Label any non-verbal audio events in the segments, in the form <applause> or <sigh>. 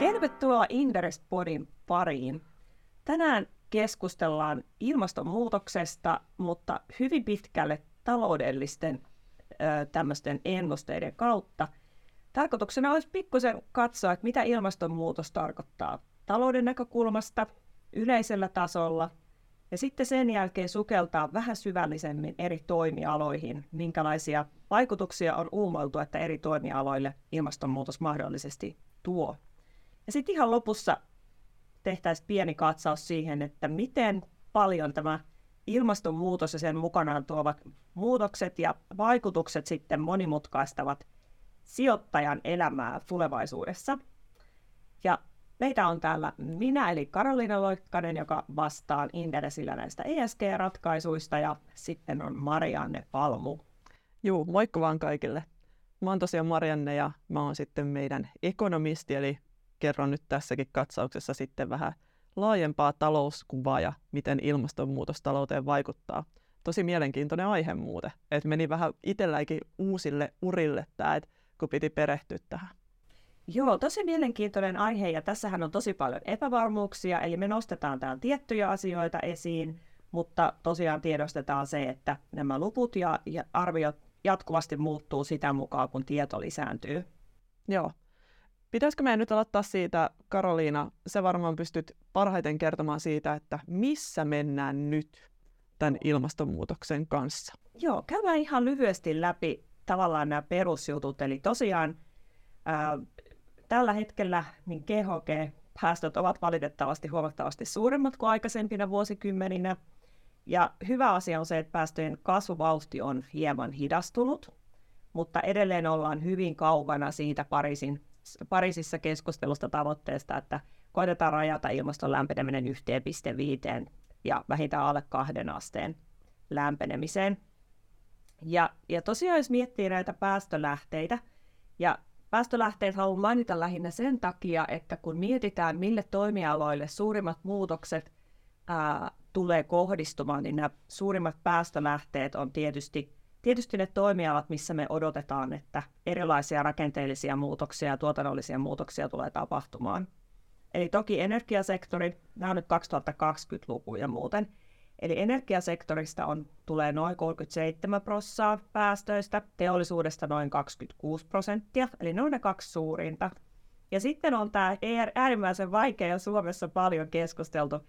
Tervetuloa Inderes Podin pariin. Tänään keskustellaan ilmastonmuutoksesta, mutta hyvin pitkälle taloudellisten tämmöisten ennusteiden kautta. Tarkoituksena olisi pikkusen katsoa, että mitä ilmastonmuutos tarkoittaa talouden näkökulmasta, yleisellä tasolla, ja sitten sen jälkeen sukeltaa vähän syvällisemmin eri toimialoihin, minkälaisia vaikutuksia on uumoiltu, että eri toimialoille ilmastonmuutos mahdollisesti tuo. Ja sitten ihan lopussa tehtäisiin pieni katsaus siihen, että miten paljon tämä ilmastonmuutos ja sen mukanaan tuovat muutokset ja vaikutukset sitten monimutkaistavat sijoittajan elämää tulevaisuudessa. Ja meitä on täällä minä, eli Karoliina Loikkanen, joka vastaan Inderesillä näistä ESG-ratkaisuista, ja sitten on Marianne Palmu. Joo, moikka vaan kaikille. Mä oon tosiaan Marianne ja mä oon sitten meidän ekonomisti, eli kerron nyt tässäkin katsauksessa sitten vähän laajempaa talouskuvaa ja miten ilmastonmuutos talouteen vaikuttaa. Tosi mielenkiintoinen aihe muuten, että meni vähän itselläkin uusille urille tämä, että kun piti perehtyä tähän. Joo, tosi mielenkiintoinen aihe ja tässähän on tosi paljon epävarmuuksia, eli me nostetaan täällä tiettyjä asioita esiin, mutta tosiaan tiedostetaan se, että nämä luvut ja, ja arviot jatkuvasti muuttuu sitä mukaan, kun tieto lisääntyy. Joo. Pitäisikö meidän nyt aloittaa siitä, Karoliina, se varmaan pystyt parhaiten kertomaan siitä, että missä mennään nyt tämän ilmastonmuutoksen kanssa? Joo, käydään ihan lyhyesti läpi tavallaan nämä perusjutut. Eli tosiaan ää, tällä hetkellä niin GHG-päästöt ovat valitettavasti huomattavasti suuremmat kuin aikaisempina vuosikymmeninä. Ja hyvä asia on se, että päästöjen kasvuvauhti on hieman hidastunut, mutta edelleen ollaan hyvin kaukana siitä Pariisin, Pariisissa keskustelusta tavoitteesta, että koitetaan rajata ilmaston lämpeneminen 1,5 ja vähintään alle kahden asteen lämpenemiseen. Ja, ja tosiaan jos miettii näitä päästölähteitä, ja päästölähteet haluan mainita lähinnä sen takia, että kun mietitään, mille toimialoille suurimmat muutokset ää, tulee kohdistumaan, niin nämä suurimmat päästölähteet on tietysti, tietysti ne toimialat, missä me odotetaan, että erilaisia rakenteellisia muutoksia ja tuotannollisia muutoksia tulee tapahtumaan. Eli toki energiasektori, nämä on nyt 2020-lukuja muuten, Eli energiasektorista on, tulee noin 37 prosenttia päästöistä, teollisuudesta noin 26 prosenttia, eli ne on ne kaksi suurinta. Ja sitten on tämä äärimmäisen vaikea ja Suomessa paljon keskusteltu,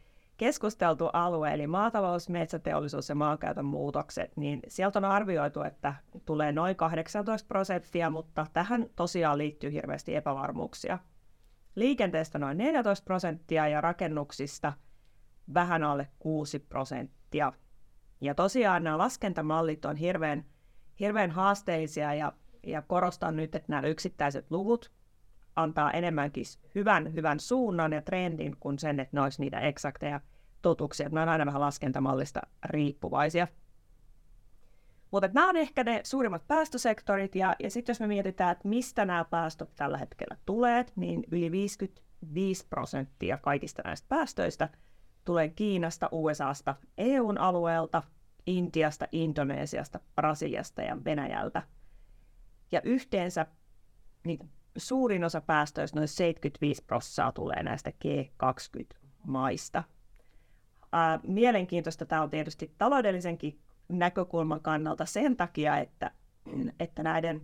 keskusteltu alue, eli maatalous, metsäteollisuus ja maankäytön muutokset, niin sieltä on arvioitu, että tulee noin 18 prosenttia, mutta tähän tosiaan liittyy hirveästi epävarmuuksia. Liikenteestä noin 14 prosenttia ja rakennuksista – vähän alle 6 prosenttia. Ja tosiaan nämä laskentamallit on hirveän, hirveän haasteellisia ja, ja korostan nyt, että nämä yksittäiset luvut antaa enemmänkin hyvän, hyvän suunnan ja trendin kuin sen, että ne olisi niitä eksakteja totuuksia. Nämä on aina vähän laskentamallista riippuvaisia. Mutta nämä on ehkä ne suurimmat päästösektorit, ja, ja sitten jos me mietitään, että mistä nämä päästöt tällä hetkellä tulee, niin yli 55 prosenttia kaikista näistä päästöistä – tulee Kiinasta, USAsta, EUn alueelta, Intiasta, Indonesiasta, Brasiliasta ja Venäjältä. Ja yhteensä niin suurin osa päästöistä, noin 75 prosenttia, tulee näistä G20-maista. Ää, mielenkiintoista tämä on tietysti taloudellisenkin näkökulman kannalta sen takia, että, että näiden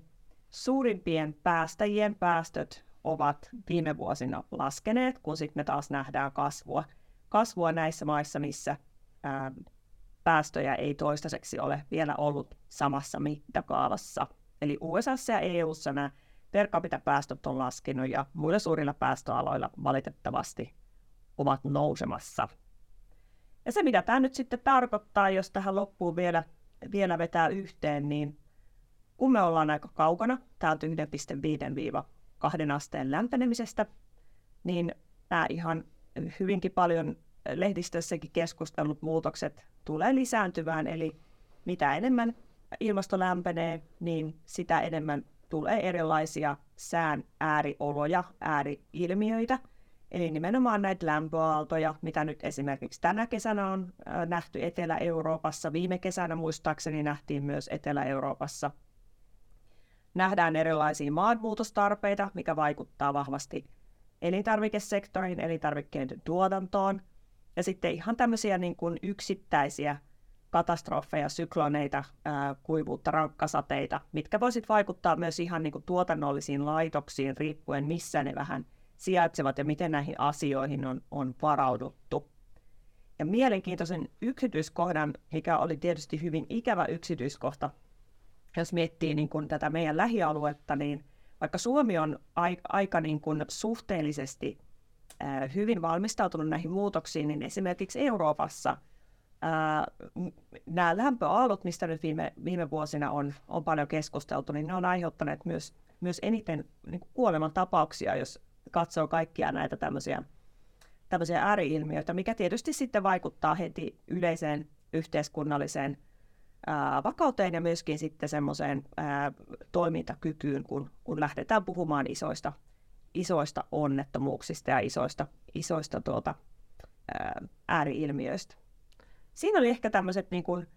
suurimpien päästäjien päästöt ovat viime vuosina laskeneet, kun sitten me taas nähdään kasvua – kasvua näissä maissa, missä ää, päästöjä ei toistaiseksi ole vielä ollut samassa mittakaavassa. Eli USA ja EUssa nämä per capita päästöt on laskenut ja muilla suurilla päästöaloilla valitettavasti ovat nousemassa. Ja se, mitä tämä nyt sitten tarkoittaa, jos tähän loppuun vielä, vielä vetää yhteen, niin kun me ollaan aika kaukana täältä 1,5-2 asteen lämpenemisestä, niin nämä ihan hyvinkin paljon lehdistössäkin keskustellut muutokset tulee lisääntymään, eli mitä enemmän ilmasto lämpenee, niin sitä enemmän tulee erilaisia sään äärioloja, ääriilmiöitä, eli nimenomaan näitä lämpöaaltoja, mitä nyt esimerkiksi tänä kesänä on nähty Etelä-Euroopassa, viime kesänä muistaakseni nähtiin myös Etelä-Euroopassa. Nähdään erilaisia maanmuutostarpeita, mikä vaikuttaa vahvasti elintarvikesektoriin, elintarvikkeiden tuotantoon, ja sitten ihan tämmöisiä niin kuin yksittäisiä katastrofeja, sykloneita, ää, kuivuutta, rankkasateita, mitkä voisit vaikuttaa myös ihan niin kuin tuotannollisiin laitoksiin riippuen, missä ne vähän sijaitsevat ja miten näihin asioihin on, on varauduttu. Ja mielenkiintoisen yksityiskohdan, mikä oli tietysti hyvin ikävä yksityiskohta, jos miettii niin kuin tätä meidän lähialuetta, niin vaikka Suomi on aika niin kuin suhteellisesti hyvin valmistautunut näihin muutoksiin, niin esimerkiksi Euroopassa nämä lämpöaallot, mistä nyt viime, viime vuosina on, on paljon keskusteltu, niin ne on aiheuttaneet myös, myös eniten niin kuoleman tapauksia, jos katsoo kaikkia näitä tämmöisiä, tämmöisiä ääriilmiöitä, mikä tietysti sitten vaikuttaa heti yleiseen yhteiskunnalliseen ää, vakauteen ja myöskin sitten semmoiseen ää, toimintakykyyn, kun, kun lähdetään puhumaan isoista, isoista onnettomuuksista ja isoista, isoista tuota, ää, ääriilmiöistä. Siinä oli ehkä tämmöiset niin kuin,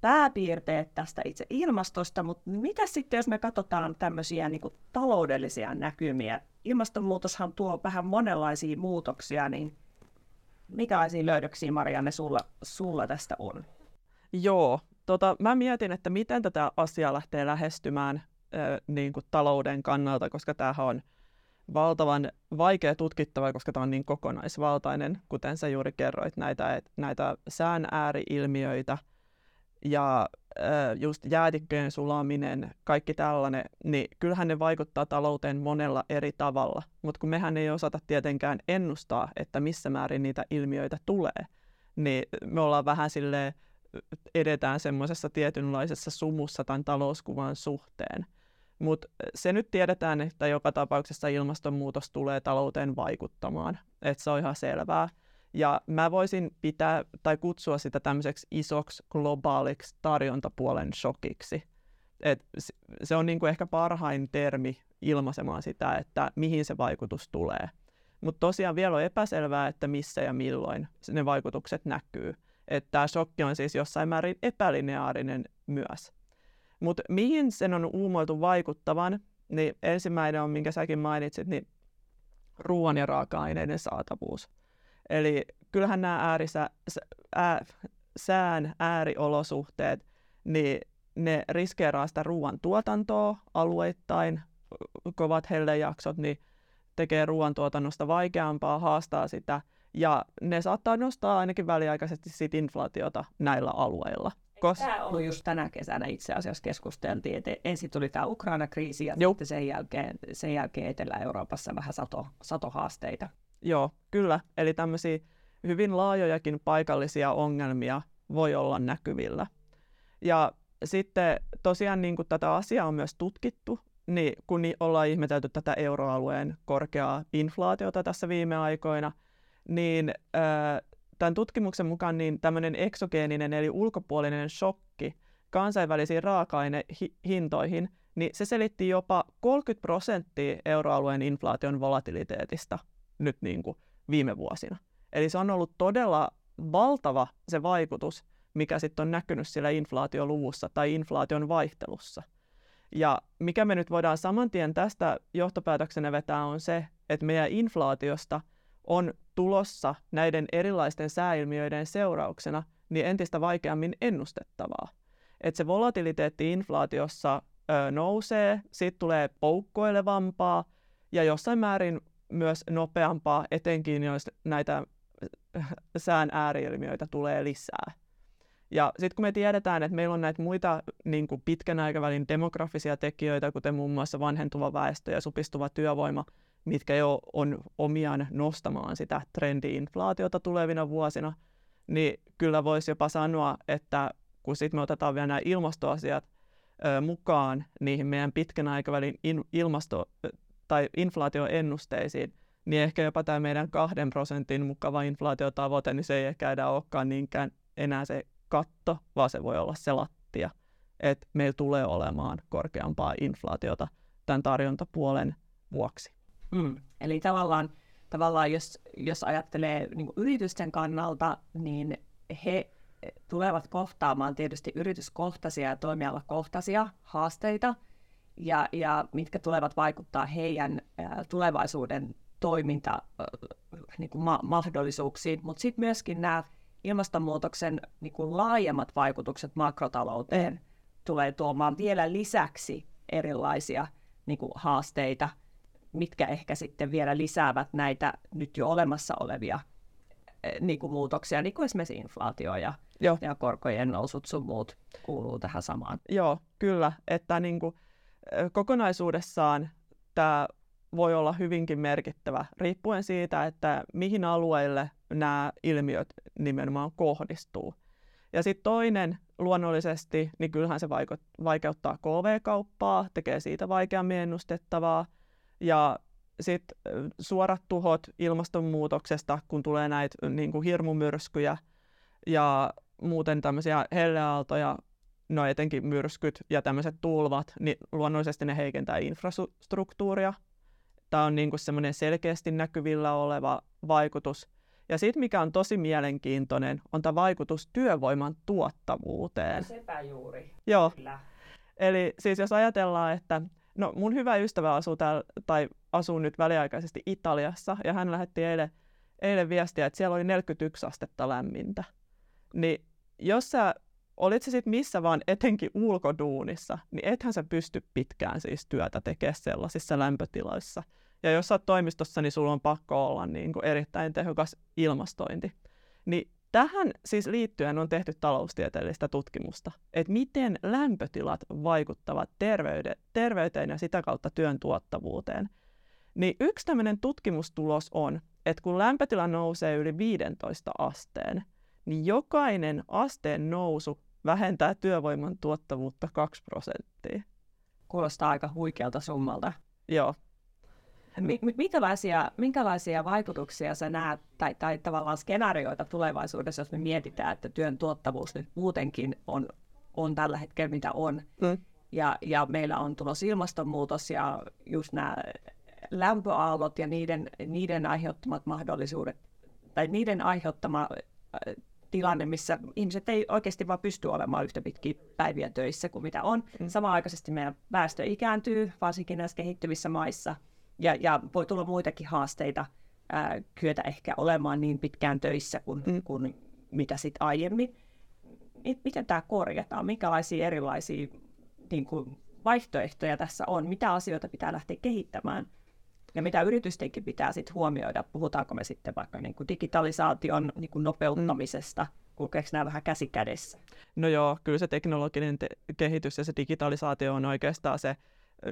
pääpiirteet tästä itse ilmastosta, mutta mitä sitten, jos me katsotaan tämmöisiä niin kuin, taloudellisia näkymiä? Ilmastonmuutoshan tuo vähän monenlaisia muutoksia, niin mikälaisia löydöksiä, Marianne, sulla, sulla tästä on? Joo, tota, mä mietin, että miten tätä asiaa lähtee lähestymään äh, niin kuin talouden kannalta, koska tämähän on valtavan vaikea tutkittava, koska tämä on niin kokonaisvaltainen, kuten sä juuri kerroit, näitä, näitä sään ääriilmiöitä ja äh, just jäätikköjen sulaminen, kaikki tällainen, niin kyllähän ne vaikuttaa talouteen monella eri tavalla, mutta kun mehän ei osata tietenkään ennustaa, että missä määrin niitä ilmiöitä tulee, niin me ollaan vähän silleen edetään semmoisessa tietynlaisessa sumussa tämän talouskuvan suhteen. Mutta se nyt tiedetään, että joka tapauksessa ilmastonmuutos tulee talouteen vaikuttamaan. Että se on ihan selvää. Ja mä voisin pitää tai kutsua sitä tämmöiseksi isoksi globaaliksi tarjontapuolen shokiksi. Et se on niinku ehkä parhain termi ilmaisemaan sitä, että mihin se vaikutus tulee. Mutta tosiaan vielä on epäselvää, että missä ja milloin ne vaikutukset näkyy että tämä shokki on siis jossain määrin epälineaarinen myös. Mutta mihin sen on uumoiltu vaikuttavan, niin ensimmäinen on, minkä säkin mainitsit, niin ruoan ja raaka-aineiden saatavuus. Eli kyllähän nämä äärisä, ää, sään ääriolosuhteet, niin ne riskeeraa sitä ruoan tuotantoa alueittain, kovat hellejaksot, niin tekee ruoantuotannosta vaikeampaa, haastaa sitä – ja ne saattaa nostaa ainakin väliaikaisesti sit inflaatiota näillä alueilla. Kos... Tämä oli just tänä kesänä itse asiassa keskusteltiin, että ensin tuli tämä Ukraina-kriisi ja Juh. sitten sen jälkeen, sen jälkeen Etelä-Euroopassa vähän sato, satohaasteita. Joo, kyllä. Eli tämmöisiä hyvin laajojakin paikallisia ongelmia voi olla näkyvillä. Ja sitten tosiaan niin kuin tätä asiaa on myös tutkittu, niin kun ollaan ihmetelty tätä euroalueen korkeaa inflaatiota tässä viime aikoina – niin äh, tämän tutkimuksen mukaan niin tämmöinen eksogeeninen eli ulkopuolinen shokki kansainvälisiin raaka-ainehintoihin, niin se selitti jopa 30 prosenttia euroalueen inflaation volatiliteetista nyt niin kuin viime vuosina. Eli se on ollut todella valtava se vaikutus, mikä sitten on näkynyt sillä inflaatioluvussa tai inflaation vaihtelussa. Ja mikä me nyt voidaan saman tien tästä johtopäätöksenä vetää on se, että meidän inflaatiosta on tulossa näiden erilaisten sääilmiöiden seurauksena niin entistä vaikeammin ennustettavaa. Että se volatiliteetti inflaatiossa ö, nousee, siitä tulee poukkoilevampaa ja jossain määrin myös nopeampaa, etenkin jos näitä sään ääriilmiöitä tulee lisää. Ja sitten kun me tiedetään, että meillä on näitä muita niin kuin pitkän aikavälin demografisia tekijöitä, kuten muun muassa vanhentuva väestö ja supistuva työvoima, mitkä jo on omiaan nostamaan sitä trendi-inflaatiota tulevina vuosina, niin kyllä voisi jopa sanoa, että kun sitten me otetaan vielä nämä ilmastoasiat ö, mukaan niihin meidän pitkän aikavälin in, ilmasto- tai inflaatioennusteisiin, niin ehkä jopa tämä meidän kahden prosentin mukava inflaatiotavoite, niin se ei ehkä enää olekaan niinkään enää se katto, vaan se voi olla se lattia, että meillä tulee olemaan korkeampaa inflaatiota tämän tarjontapuolen vuoksi. Mm. Eli tavallaan, tavallaan jos, jos ajattelee niin yritysten kannalta, niin he tulevat kohtaamaan tietysti yrityskohtaisia ja toimialakohtaisia haasteita, ja, ja mitkä tulevat vaikuttaa heidän tulevaisuuden toimintamahdollisuuksiin, niin kuin ma- mahdollisuuksiin, mutta sitten myöskin nämä ilmastonmuutoksen niin kuin laajemmat vaikutukset makrotalouteen tulee tuomaan vielä lisäksi erilaisia niin kuin haasteita, mitkä ehkä sitten vielä lisäävät näitä nyt jo olemassa olevia niin kuin muutoksia, niin kuin esimerkiksi inflaatio ja, Joo. ja korkojen nousut sun muut kuuluu tähän samaan. Joo, kyllä. Että niin kuin, kokonaisuudessaan tämä voi olla hyvinkin merkittävä, riippuen siitä, että mihin alueille nämä ilmiöt nimenomaan kohdistuu. Ja sitten toinen luonnollisesti, niin kyllähän se vaikeuttaa KV-kauppaa, tekee siitä vaikeammin ennustettavaa. Ja sitten suorat tuhot ilmastonmuutoksesta, kun tulee näitä niin kuin hirmumyrskyjä ja muuten tämmöisiä helleaaltoja, no etenkin myrskyt ja tämmöiset tulvat, niin luonnollisesti ne heikentää infrastruktuuria. Tämä on niin kuin semmoinen selkeästi näkyvillä oleva vaikutus. Ja sitten mikä on tosi mielenkiintoinen, on tämä vaikutus työvoiman tuottavuuteen. Sepä juuri. Joo. Kyllä. Eli siis jos ajatellaan, että no mun hyvä ystävä asuu täällä, tai asuu nyt väliaikaisesti Italiassa, ja hän lähetti eilen, eilen viestiä, että siellä oli 41 astetta lämmintä. Niin jos sä olit sitten missä vaan, etenkin ulkoduunissa, niin ethän sä pysty pitkään siis työtä tekemään sellaisissa lämpötiloissa. Ja jos sä oot toimistossa, niin sulla on pakko olla niin kuin erittäin tehokas ilmastointi. Niin tähän siis liittyen on tehty taloustieteellistä tutkimusta, että miten lämpötilat vaikuttavat terveyde- terveyteen ja sitä kautta työn tuottavuuteen. Niin yksi tämmöinen tutkimustulos on, että kun lämpötila nousee yli 15 asteen, niin jokainen asteen nousu vähentää työvoiman tuottavuutta 2 prosenttia. Kuulostaa aika huikealta summalta. Joo. Minkälaisia, minkälaisia vaikutuksia sä näet, tai, tai tavallaan skenaarioita tulevaisuudessa, jos me mietitään, että työn tuottavuus nyt muutenkin on, on tällä hetkellä mitä on, mm. ja, ja meillä on tulos ilmastonmuutos ja just nämä lämpöaallot ja niiden, niiden aiheuttamat mahdollisuudet, tai niiden aiheuttama tilanne, missä ihmiset ei oikeasti vaan pysty olemaan yhtä pitkiä päiviä töissä kuin mitä on. Mm. Samanaikaisesti meidän väestö ikääntyy, varsinkin näissä kehittyvissä maissa, ja, ja voi tulla muitakin haasteita ää, kyetä ehkä olemaan niin pitkään töissä kuin, mm. kuin mitä sitten aiemmin. Miten tämä korjataan? Minkälaisia erilaisia niin kuin, vaihtoehtoja tässä on? Mitä asioita pitää lähteä kehittämään? Ja mitä yritystenkin pitää sitten huomioida? Puhutaanko me sitten vaikka niin kuin digitalisaation niin kuin nopeuttamisesta? Kulkeeko nämä vähän käsi kädessä? No joo, kyllä se teknologinen te- kehitys ja se digitalisaatio on oikeastaan se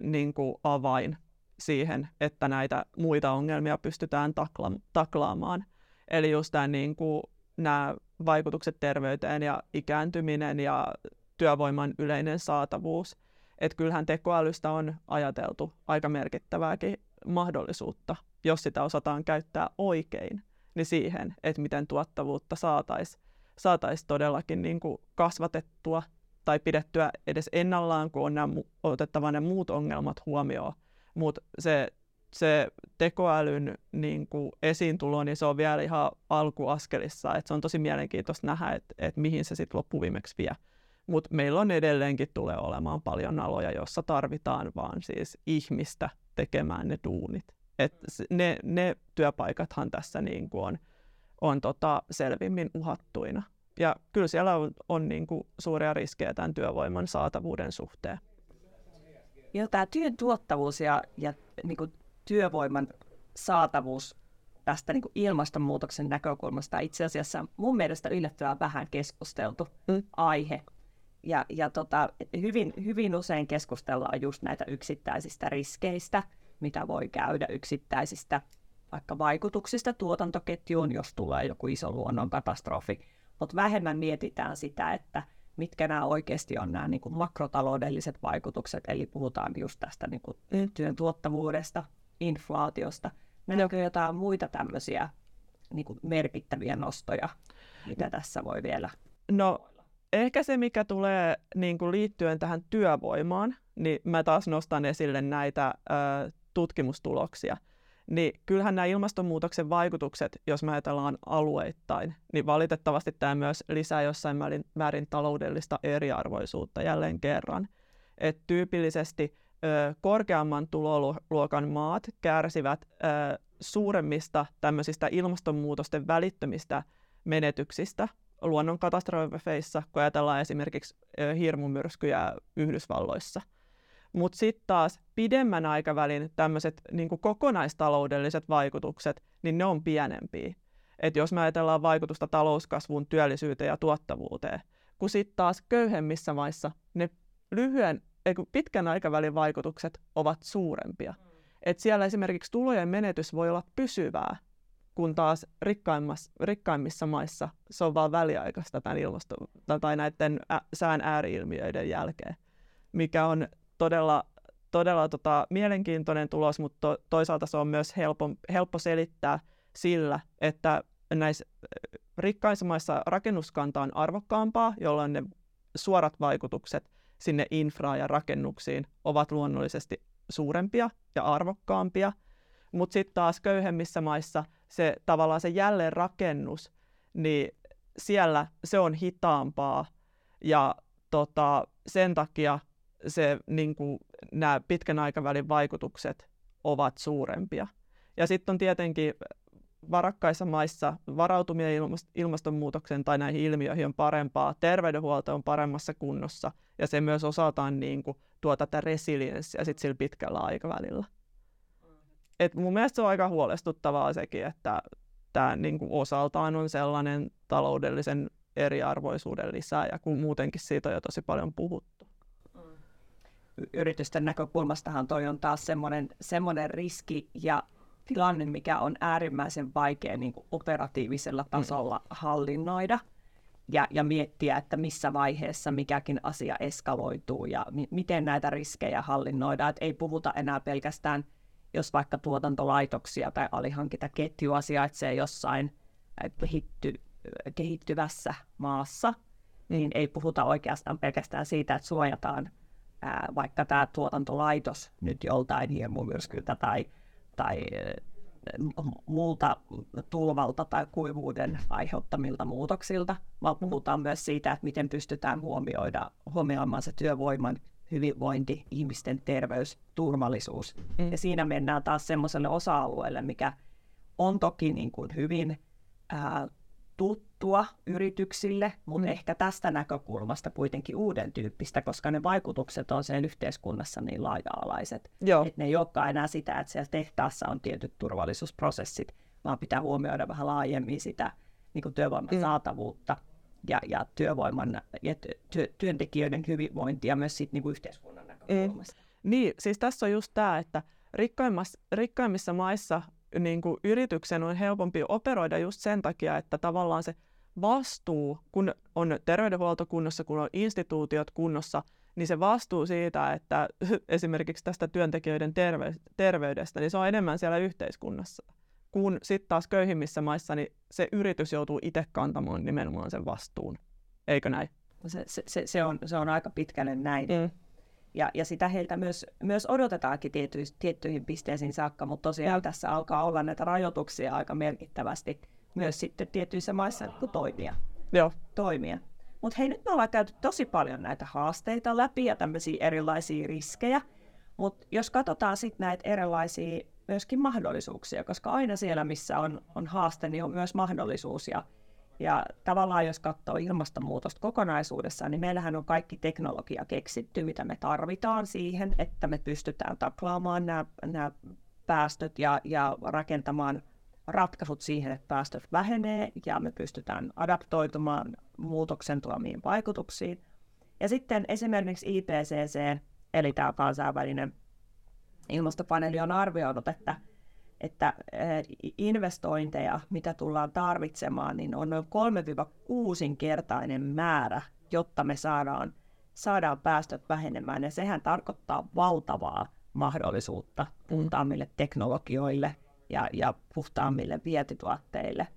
niin kuin avain siihen, että näitä muita ongelmia pystytään takla- taklaamaan. Eli just tämä, niin kuin, nämä vaikutukset terveyteen ja ikääntyminen ja työvoiman yleinen saatavuus. Että kyllähän tekoälystä on ajateltu aika merkittävääkin mahdollisuutta, jos sitä osataan käyttää oikein, niin siihen, että miten tuottavuutta saataisiin saatais todellakin niin kuin kasvatettua tai pidettyä edes ennallaan, kun on nämä, otettava ne muut ongelmat huomioon. Mutta se, se tekoälyn niin kuin esiintulo, niin se on vielä ihan alkuaskelissa. Et se on tosi mielenkiintoista nähdä, että et mihin se sitten loppuviimeksi vie. Mutta meillä on edelleenkin tulee olemaan paljon aloja, joissa tarvitaan vaan siis ihmistä tekemään ne duunit. Et ne, ne työpaikathan tässä niin kuin on, on tota selvimmin uhattuina. Ja kyllä siellä on, on niin kuin suuria riskejä tämän työvoiman saatavuuden suhteen. Joo, tämä työn tuottavuus ja, ja niin kuin työvoiman saatavuus tästä niin kuin ilmastonmuutoksen näkökulmasta itse asiassa mun mielestä yllättävän vähän keskusteltu mm. aihe. Ja, ja tota, hyvin, hyvin usein keskustellaan just näitä yksittäisistä riskeistä, mitä voi käydä yksittäisistä vaikka vaikutuksista tuotantoketjuun, jos tulee joku iso luonnonkatastrofi. Mutta vähemmän mietitään sitä, että mitkä nämä oikeasti on nämä niin kuin makrotaloudelliset vaikutukset, eli puhutaan just tästä niin kuin mm. työn tuottavuudesta, inflaatiosta. Meneekö jotain muita tämmöisiä niin kuin merkittäviä nostoja, mitä tässä voi vielä No Ehkä se, mikä tulee niin kuin liittyen tähän työvoimaan, niin mä taas nostan esille näitä ö, tutkimustuloksia. Niin kyllähän nämä ilmastonmuutoksen vaikutukset, jos me ajatellaan alueittain, niin valitettavasti tämä myös lisää jossain määrin, määrin taloudellista eriarvoisuutta jälleen kerran. Et tyypillisesti ö, korkeamman tuloluokan maat kärsivät ö, suuremmista tämmöisistä ilmastonmuutosten välittömistä menetyksistä luonnon katastrofeissa, kun ajatellaan esimerkiksi hirmumyrskyjä Yhdysvalloissa. Mutta sitten taas pidemmän aikavälin tämmöiset niin kokonaistaloudelliset vaikutukset, niin ne on pienempiä. Et jos me ajatellaan vaikutusta talouskasvuun, työllisyyteen ja tuottavuuteen, kun sitten taas köyhemmissä maissa ne lyhyen, pitkän aikavälin vaikutukset ovat suurempia. Mm. Et siellä esimerkiksi tulojen menetys voi olla pysyvää, kun taas rikkaimmissa, rikkaimmissa maissa se on vain väliaikaista tämän ilmasto, tai näiden ä, sään ääriilmiöiden jälkeen, mikä on todella, todella tota, mielenkiintoinen tulos, mutta to, toisaalta se on myös helppo, helppo selittää sillä, että näissä rikkaissa maissa rakennuskanta on arvokkaampaa, jolloin ne suorat vaikutukset sinne infraan ja rakennuksiin ovat luonnollisesti suurempia ja arvokkaampia, mutta sitten taas köyhemmissä maissa se tavallaan se jälleenrakennus, niin siellä se on hitaampaa. Ja tota, sen takia se, niin kuin, nämä pitkän aikavälin vaikutukset ovat suurempia. Ja sitten on tietenkin varakkaissa maissa varautuminen ilmastonmuutokseen tai näihin ilmiöihin on parempaa, terveydenhuolto on paremmassa kunnossa ja se myös osaltaan niin kuin, tuo tätä resilienssiä sit sillä pitkällä aikavälillä. Et mun mielestä se on aika huolestuttavaa sekin, että tämä niin osaltaan on sellainen taloudellisen eriarvoisuuden lisääjä, kun muutenkin siitä on jo tosi paljon puhuttu. Yritysten näkökulmastahan toi on taas semmoinen, semmoinen riski ja tilanne, mikä on äärimmäisen vaikea niin kuin operatiivisella mm. tasolla mm. hallinnoida ja, ja miettiä, että missä vaiheessa mikäkin asia eskaloituu ja mi- miten näitä riskejä hallinnoidaan. Et ei puhuta enää pelkästään, jos vaikka tuotantolaitoksia tai alihankintaketjua sijaitsee jossain kehitty, kehittyvässä maassa, niin ei puhuta oikeastaan pelkästään siitä, että suojataan ää, vaikka tämä tuotantolaitos nyt joltain hirmumyrskyltä tai tai muulta tulvalta tai kuivuuden aiheuttamilta muutoksilta, vaan puhutaan myös siitä, että miten pystytään huomioida, huomioimaan se työvoiman hyvinvointi, ihmisten terveys, turvallisuus. Ja siinä mennään taas semmoiselle osa-alueelle, mikä on toki niin kuin hyvin ää, tuttua yrityksille, mutta mm. ehkä tästä näkökulmasta kuitenkin uuden tyyppistä, koska ne vaikutukset on sen yhteiskunnassa niin laaja-alaiset. Että ne ei olekaan enää sitä, että siellä tehtaassa on tietyt turvallisuusprosessit, vaan pitää huomioida vähän laajemmin sitä niin kuin työvoiman mm. saatavuutta ja, ja työvoiman ja työ, työntekijöiden hyvinvointia myös sit, niin kuin yhteiskunnan näkökulmasta. Mm. Niin, siis tässä on just tämä, että rikkaimmissa maissa niin kuin yrityksen on helpompi operoida just sen takia, että tavallaan se vastuu, kun on terveydenhuolto kunnossa, kun on instituutiot kunnossa, niin se vastuu siitä, että <laughs> esimerkiksi tästä työntekijöiden terve- terveydestä, niin se on enemmän siellä yhteiskunnassa. Kun sitten taas köyhimmissä maissa, niin se yritys joutuu itse kantamaan nimenomaan sen vastuun. Eikö näin? Se, se, se, on, se on aika pitkälle näin. Mm. Ja, ja sitä heiltä myös, myös odotetaankin tiety, tiettyihin pisteisiin saakka, mutta tosiaan tässä alkaa olla näitä rajoituksia aika merkittävästi myös sitten tietyissä maissa niin toimia. Joo. toimia. Mutta hei, nyt me ollaan käyty tosi paljon näitä haasteita läpi ja tämmöisiä erilaisia riskejä, mutta jos katsotaan sitten näitä erilaisia myöskin mahdollisuuksia, koska aina siellä, missä on, on haaste, niin on myös mahdollisuus. Ja ja tavallaan jos katsoo ilmastonmuutosta kokonaisuudessaan, niin meillähän on kaikki teknologia keksitty, mitä me tarvitaan siihen, että me pystytään taklaamaan nämä, nämä päästöt ja, ja rakentamaan ratkaisut siihen, että päästöt vähenee ja me pystytään adaptoitumaan muutoksen tuomiin vaikutuksiin. Ja sitten esimerkiksi IPCC, eli tämä kansainvälinen ilmastopaneeli on arvioinut, että että investointeja, mitä tullaan tarvitsemaan, niin on noin 3-6 kertainen määrä, jotta me saadaan, saadaan päästöt vähenemään. Ja sehän tarkoittaa valtavaa mahdollisuutta puhtaammille teknologioille ja, ja puhtaammille vietituotteille.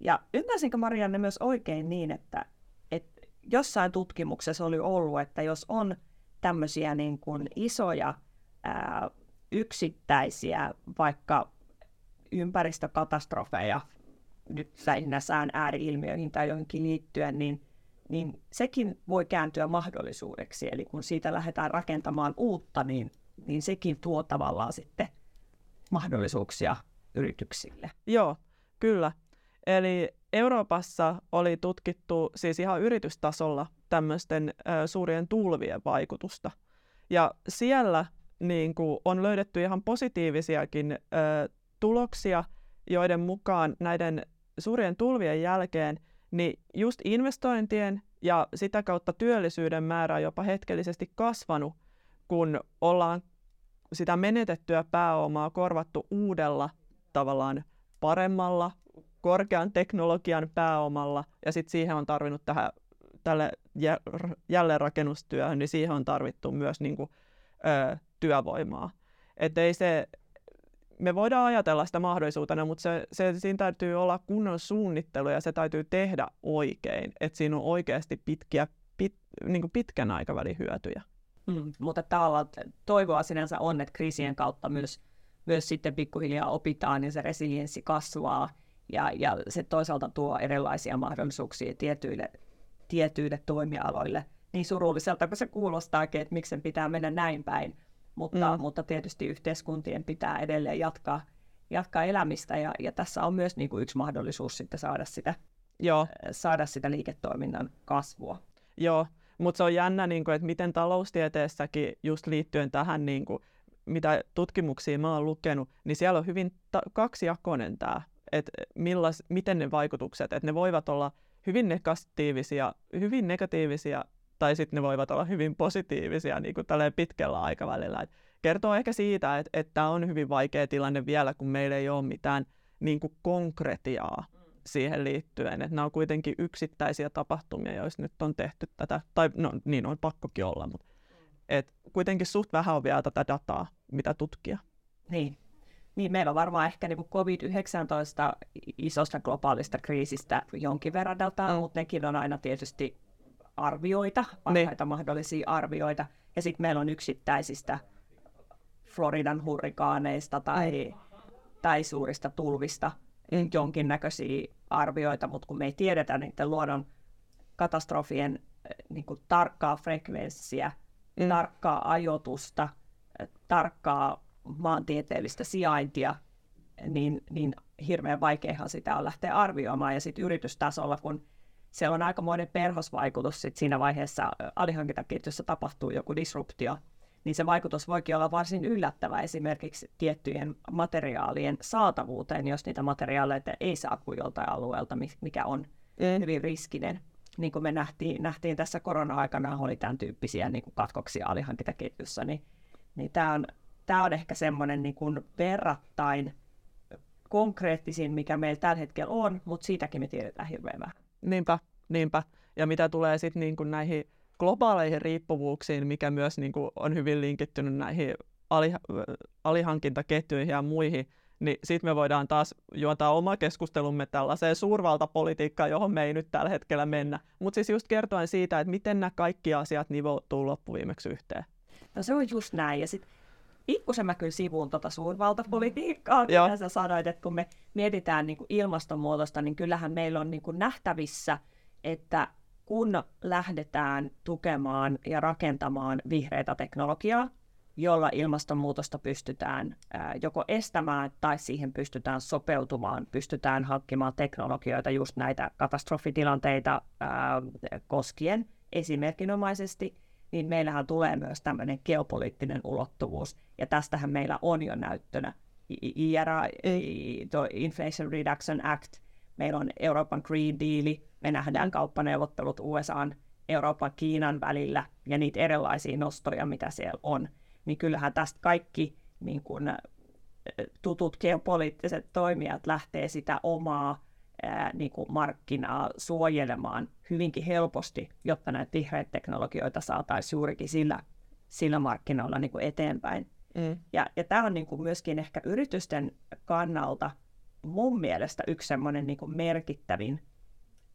Ja ymmärsinkö Marianne myös oikein niin, että, että jossain tutkimuksessa oli ollut, että jos on tämmöisiä niin kuin isoja ää, yksittäisiä vaikka ympäristökatastrofeja nyt lähinnä sään ääriilmiöihin tai johonkin liittyen, niin, niin sekin voi kääntyä mahdollisuudeksi. Eli kun siitä lähdetään rakentamaan uutta, niin, niin sekin tuo tavallaan sitten mahdollisuuksia yrityksille. Joo, kyllä. Eli Euroopassa oli tutkittu siis ihan yritystasolla tämmöisten ö, suurien tulvien vaikutusta. Ja siellä niin kuin, on löydetty ihan positiivisiakin ö, tuloksia, joiden mukaan näiden suurien tulvien jälkeen niin just investointien ja sitä kautta työllisyyden määrä on jopa hetkellisesti kasvanut, kun ollaan sitä menetettyä pääomaa korvattu uudella tavallaan paremmalla, korkean teknologian pääomalla, ja sitten siihen on tarvinnut tähän, tälle jälleenrakennustyöhön, niin siihen on tarvittu myös niin kuin, ö, työvoimaa. Että ei se, me voidaan ajatella sitä mahdollisuutena, mutta se, se, siinä täytyy olla kunnon suunnittelu ja se täytyy tehdä oikein, että siinä on oikeasti pitkiä, pit, niin kuin pitkän aikavälin hyötyjä. Mm, mutta tavallaan toivoa sinänsä on, että kriisien kautta myös, myös sitten pikkuhiljaa opitaan ja se resilienssi kasvaa ja, ja se toisaalta tuo erilaisia mahdollisuuksia tietyille, tietyille toimialoille. Niin surulliselta kuin se kuulostaakin, että miksi sen pitää mennä näin päin, mutta, mm. mutta tietysti yhteiskuntien pitää edelleen jatkaa, jatkaa elämistä ja, ja tässä on myös niin kuin yksi mahdollisuus sitten saada sitä, Joo. saada sitä liiketoiminnan kasvua. Joo, mutta se on jännä, niin kuin, että miten taloustieteessäkin just liittyen tähän, niin kuin, mitä tutkimuksia mä oon lukenut, niin siellä on hyvin ta- kaksijakoinen tämä, että millas, miten ne vaikutukset, että ne voivat olla hyvin negatiivisia, hyvin negatiivisia tai sitten ne voivat olla hyvin positiivisia niin kuin pitkällä aikavälillä. Et kertoo ehkä siitä, että, että tämä on hyvin vaikea tilanne vielä, kun meillä ei ole mitään niin kuin konkretiaa siihen liittyen. Että nämä on kuitenkin yksittäisiä tapahtumia, joissa nyt on tehty tätä, tai no niin on pakkokin olla, mutta et kuitenkin suht vähän on vielä tätä dataa, mitä tutkia. Niin. Niin, meillä on varmaan ehkä niin COVID-19 isosta globaalista kriisistä jonkin verran dataa, mm. mutta nekin on aina tietysti arvioita, parhaita niin. mahdollisia arvioita. Ja sitten meillä on yksittäisistä Floridan hurrikaaneista tai, tai suurista tulvista mm. jonkinnäköisiä arvioita, mutta kun me ei tiedetä niiden luonnon katastrofien eh, niin kuin tarkkaa frekvenssiä, mm. tarkkaa ajoitusta, eh, tarkkaa maantieteellistä sijaintia, niin, niin hirveän vaikeahan sitä on lähteä arvioimaan. Ja sitten yritystasolla, kun se on aikamoinen perhosvaikutus sit siinä vaiheessa alihankintaketjussa tapahtuu joku disruptio, niin se vaikutus voikin olla varsin yllättävä esimerkiksi tiettyjen materiaalien saatavuuteen, jos niitä materiaaleita ei kuin joltain alueelta, mikä on hyvin riskinen. Niin kuin me nähtiin, nähtiin tässä korona-aikana, oli tämän tyyppisiä niin kuin katkoksia alihankintaketjussa, niin, niin tämä on, tämä on ehkä semmoinen niin kuin verrattain konkreettisin, mikä meillä tällä hetkellä on, mutta siitäkin me tiedetään hirveän vähän. Niinpä, niinpä. Ja mitä tulee sitten niin kuin näihin globaaleihin riippuvuuksiin, mikä myös niin kuin on hyvin linkittynyt näihin ali, alihankintaketjuihin ja muihin, niin sitten me voidaan taas juontaa oma keskustelumme tällaiseen suurvaltapolitiikkaan, johon me ei nyt tällä hetkellä mennä. Mutta siis just kertoen siitä, että miten nämä kaikki asiat nivoutuu loppuviimeksi yhteen. No se on just näin. Ja sitten pikkusen mä kyllä sivuun tuota suurvaltapolitiikkaa, mitä sä sanoit, että kun me mietitään niin kuin ilmastonmuutosta, niin kyllähän meillä on niin kuin nähtävissä, että kun lähdetään tukemaan ja rakentamaan vihreitä teknologiaa, jolla ilmastonmuutosta pystytään ää, joko estämään tai siihen pystytään sopeutumaan, pystytään hankkimaan teknologioita just näitä katastrofitilanteita ää, koskien esimerkinomaisesti, niin meillähän tulee myös tämmöinen geopoliittinen ulottuvuus. Ja tästähän meillä on jo näyttönä IRA, Inflation Reduction Act, meillä on Euroopan Green Deal, me nähdään kauppaneuvottelut USAn, Euroopan, Kiinan välillä ja niitä erilaisia nostoja, mitä siellä on. Niin kyllähän tästä kaikki niin kun, tutut geopoliittiset toimijat lähtee sitä omaa ää, niin kuin markkinaa suojelemaan hyvinkin helposti, jotta näitä vihreitä teknologioita saataisiin juurikin sillä, sillä markkinoilla niin kuin eteenpäin. Mm. Ja, ja tämä on niin kuin myöskin ehkä yritysten kannalta mun mielestä yksi semmoinen niin merkittävin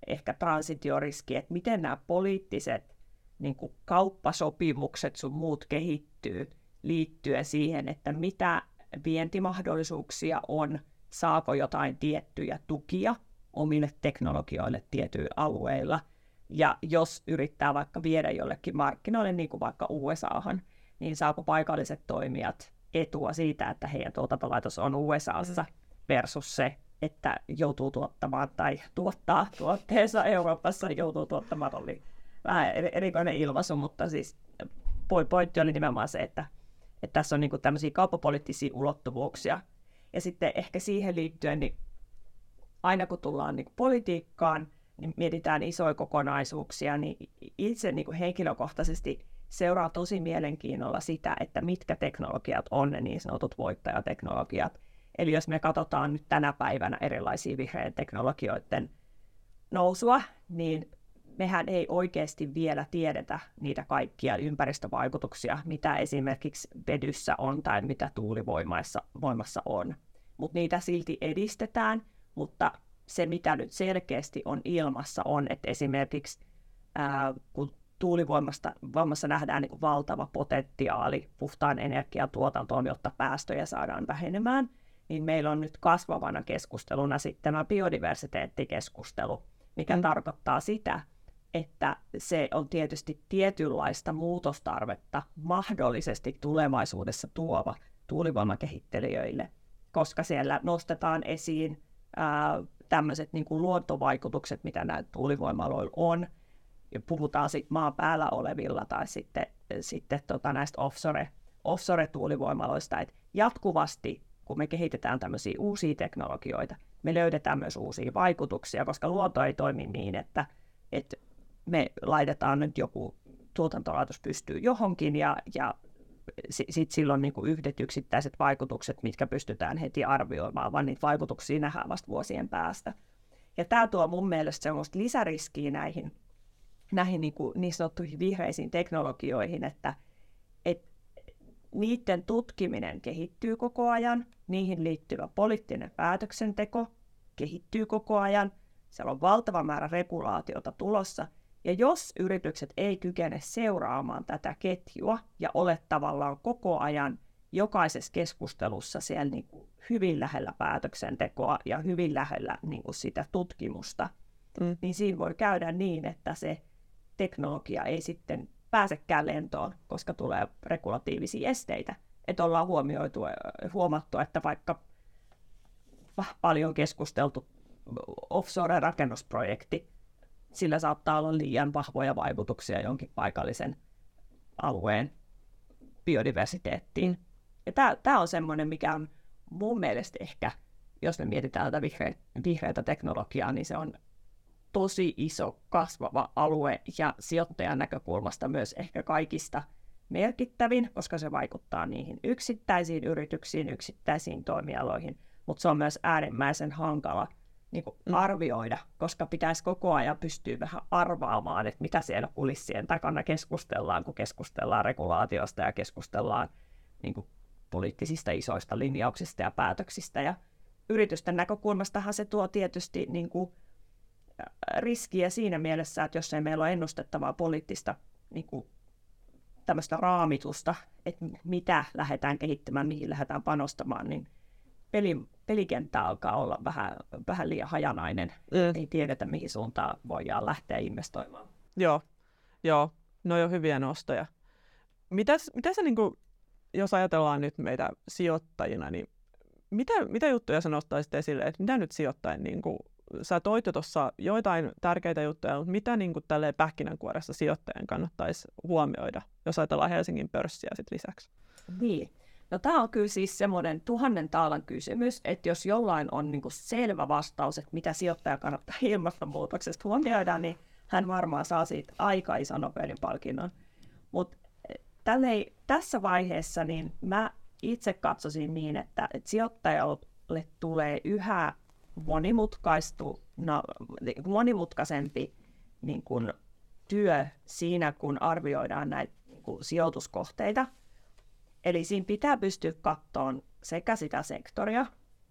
ehkä transitioriski, että miten nämä poliittiset niin kuin kauppasopimukset sun muut kehittyy liittyen siihen, että mitä vientimahdollisuuksia on, saako jotain tiettyjä tukia omille teknologioille tietyillä alueilla. Ja jos yrittää vaikka viedä jollekin markkinoille, niin kuin vaikka USAhan, niin saako paikalliset toimijat etua siitä, että heidän tuotantolaitos on USAssa. Versus se, että joutuu tuottamaan tai tuottaa tuotteensa Euroopassa, joutuu tuottamaan, oli vähän erikoinen ilmaisu, mutta siis pointti oli nimenomaan se, että, että tässä on niin tämmöisiä kauppapoliittisia ulottuvuuksia. Ja sitten ehkä siihen liittyen, niin aina kun tullaan niin politiikkaan, niin mietitään isoja kokonaisuuksia, niin itse niin kuin henkilökohtaisesti seuraa tosi mielenkiinnolla sitä, että mitkä teknologiat on ne niin sanotut voittajateknologiat. Eli jos me katsotaan nyt tänä päivänä erilaisia vihreän teknologioiden nousua, niin mehän ei oikeasti vielä tiedetä niitä kaikkia ympäristövaikutuksia, mitä esimerkiksi vedyssä on tai mitä tuulivoimassa voimassa on. Mutta niitä silti edistetään, mutta se, mitä nyt selkeästi on ilmassa, on, että esimerkiksi ää, kun tuulivoimasta voimassa nähdään niin kuin valtava potentiaali puhtaan energiatuotantoon, jotta päästöjä saadaan vähenemään, niin meillä on nyt kasvavana keskusteluna sitten tämä biodiversiteettikeskustelu, mikä mm. tarkoittaa sitä, että se on tietysti tietynlaista muutostarvetta mahdollisesti tulevaisuudessa tuova tuulivoimakehittelijöille, koska siellä nostetaan esiin tämmöiset niin kuin luontovaikutukset, mitä näillä tuulivoimaloilla on, ja puhutaan sitten maan päällä olevilla tai sitten, sitten tota näistä offshore, offshore-tuulivoimaloista, että jatkuvasti, kun me kehitetään tämmöisiä uusia teknologioita, me löydetään myös uusia vaikutuksia, koska luonto ei toimi niin, että, että me laitetaan nyt joku tuotantolaitos pystyy johonkin ja, ja sitten silloin niin yhdet yksittäiset vaikutukset, mitkä pystytään heti arvioimaan, vaan niitä vaikutuksia nähdään vasta vuosien päästä. Ja tämä tuo mun mielestä semmoista lisäriskiä näihin, näihin niin, kuin niin sanottuihin vihreisiin teknologioihin, että et niiden tutkiminen kehittyy koko ajan, niihin liittyvä poliittinen päätöksenteko kehittyy koko ajan, siellä on valtava määrä regulaatiota tulossa, ja jos yritykset ei kykene seuraamaan tätä ketjua ja ole tavallaan koko ajan jokaisessa keskustelussa siellä niin kuin hyvin lähellä päätöksentekoa ja hyvin lähellä niin kuin sitä tutkimusta, mm. niin siinä voi käydä niin, että se teknologia ei sitten pääsekään lentoon, koska tulee regulatiivisia esteitä. Että ollaan huomioitu, huomattu, että vaikka paljon keskusteltu offshore-rakennusprojekti sillä saattaa olla liian vahvoja vaikutuksia jonkin paikallisen alueen biodiversiteettiin. Ja tämä on semmoinen, mikä on mun mielestä ehkä, jos me mietitään tätä vihreä, vihreätä teknologiaa, niin se on tosi iso kasvava alue ja sijoittajan näkökulmasta myös ehkä kaikista merkittävin, koska se vaikuttaa niihin yksittäisiin yrityksiin, yksittäisiin toimialoihin, mutta se on myös äärimmäisen hankala niin kuin mm. arvioida, koska pitäisi koko ajan pystyä vähän arvaamaan, että mitä siellä kulissien takana keskustellaan, kun keskustellaan regulaatiosta ja keskustellaan niin kuin poliittisista isoista linjauksista ja päätöksistä. Ja yritysten näkökulmastahan se tuo tietysti niin kuin riskiä siinä mielessä, että jos ei meillä ole ennustettavaa poliittista niin kuin tämmöistä raamitusta, että mitä lähdetään kehittämään, mihin lähdetään panostamaan, niin peli, pelikenttä alkaa olla vähän, vähän liian hajanainen. Mm. Ei tiedetä, mihin suuntaan voidaan lähteä investoimaan. Joo, joo. No on hyviä nostoja. Mitäs, mitä sä, niin kuin, jos ajatellaan nyt meitä sijoittajina, niin mitä, mitä juttuja sä nostaisit esille, että mitä nyt sijoittajien, niin kuin, sä toit jo tuossa joitain tärkeitä juttuja, mutta mitä niin kuin, tälleen pähkinänkuoressa sijoittajan kannattaisi huomioida, jos ajatellaan Helsingin pörssiä sit lisäksi? Niin. No tämä on kyllä siis semmoinen tuhannen taalan kysymys, että jos jollain on niin selvä vastaus, että mitä sijoittaja kannattaa <laughs> ilmastonmuutoksesta huomioida, niin hän varmaan saa siitä aika ison Nobelin palkinnon. Mutta eh, tässä vaiheessa niin mä itse katsoisin niin, että, että sijoittajalle tulee yhä monimutkaistu, no, monimutkaisempi niin kuin, työ siinä, kun arvioidaan näitä niin kuin, sijoituskohteita – Eli siinä pitää pystyä katsomaan sekä sitä sektoria,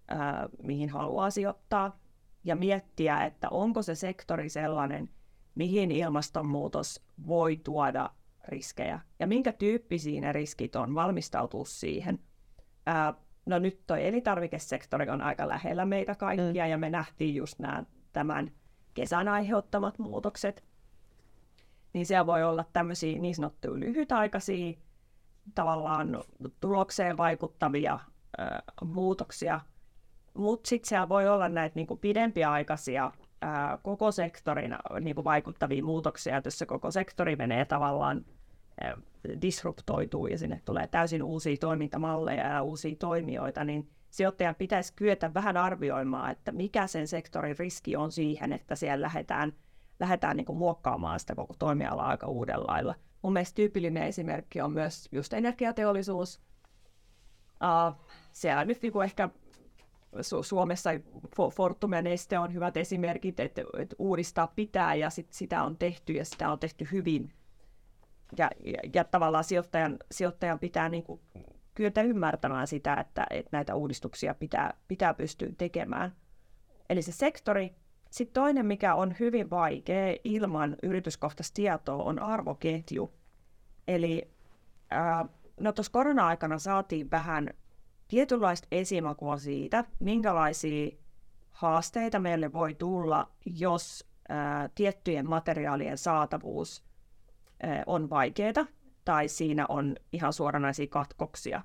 ää, mihin haluaa sijoittaa, ja miettiä, että onko se sektori sellainen, mihin ilmastonmuutos voi tuoda riskejä, ja minkä tyyppisiä ne riskit on, valmistautua siihen. Ää, no nyt tuo elintarvikesektori on aika lähellä meitä kaikkia, mm. ja me nähtiin just nämä tämän kesän aiheuttamat muutokset. Niin siellä voi olla tämmöisiä niin sanottuja lyhytaikaisia tavallaan tulokseen vaikuttavia äh, muutoksia, Mutta sitten siellä voi olla näitä niinku pidempiaikaisia ää, koko sektorin niinku vaikuttavia muutoksia, jossa koko sektori menee tavallaan ää, disruptoituu ja sinne tulee täysin uusia toimintamalleja ja uusia toimijoita, niin sijoittajan pitäisi kyetä vähän arvioimaan, että mikä sen sektorin riski on siihen, että siellä lähdetään, lähdetään niin kuin muokkaamaan sitä koko toimialaa aika uudella lailla. Mun mielestä tyypillinen esimerkki on myös just energiateollisuus. Uh, siellä nyt niin kuin ehkä Su- Suomessa Fortum ja Neste on hyvät esimerkit, että, että uudistaa pitää ja sit sitä on tehty ja sitä on tehty hyvin. Ja, ja, ja tavallaan sijoittajan, sijoittajan pitää niin kuin kyetä ymmärtämään sitä, että, että näitä uudistuksia pitää, pitää pystyä tekemään. Eli se sektori. Sitten toinen, mikä on hyvin vaikea ilman yrityskohtaista tietoa, on arvoketju. Eli ää, no tuossa korona-aikana saatiin vähän tietynlaista esimakua siitä, minkälaisia haasteita meille voi tulla, jos ää, tiettyjen materiaalien saatavuus ää, on vaikeaa tai siinä on ihan suoranaisia katkoksia.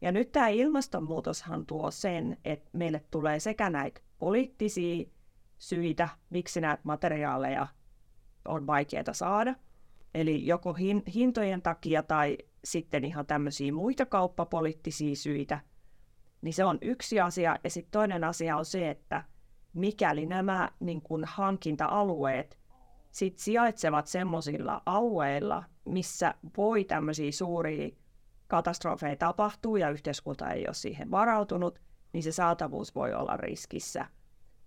Ja nyt tämä ilmastonmuutoshan tuo sen, että meille tulee sekä näitä poliittisia syitä, miksi näitä materiaaleja on vaikeaa saada, eli joko hin- hintojen takia tai sitten ihan tämmöisiä muita kauppapoliittisia syitä, niin se on yksi asia. Ja sitten toinen asia on se, että mikäli nämä niin kun hankinta-alueet sit sijaitsevat semmoisilla alueilla, missä voi tämmöisiä suuria katastrofeja tapahtua ja yhteiskunta ei ole siihen varautunut, niin se saatavuus voi olla riskissä.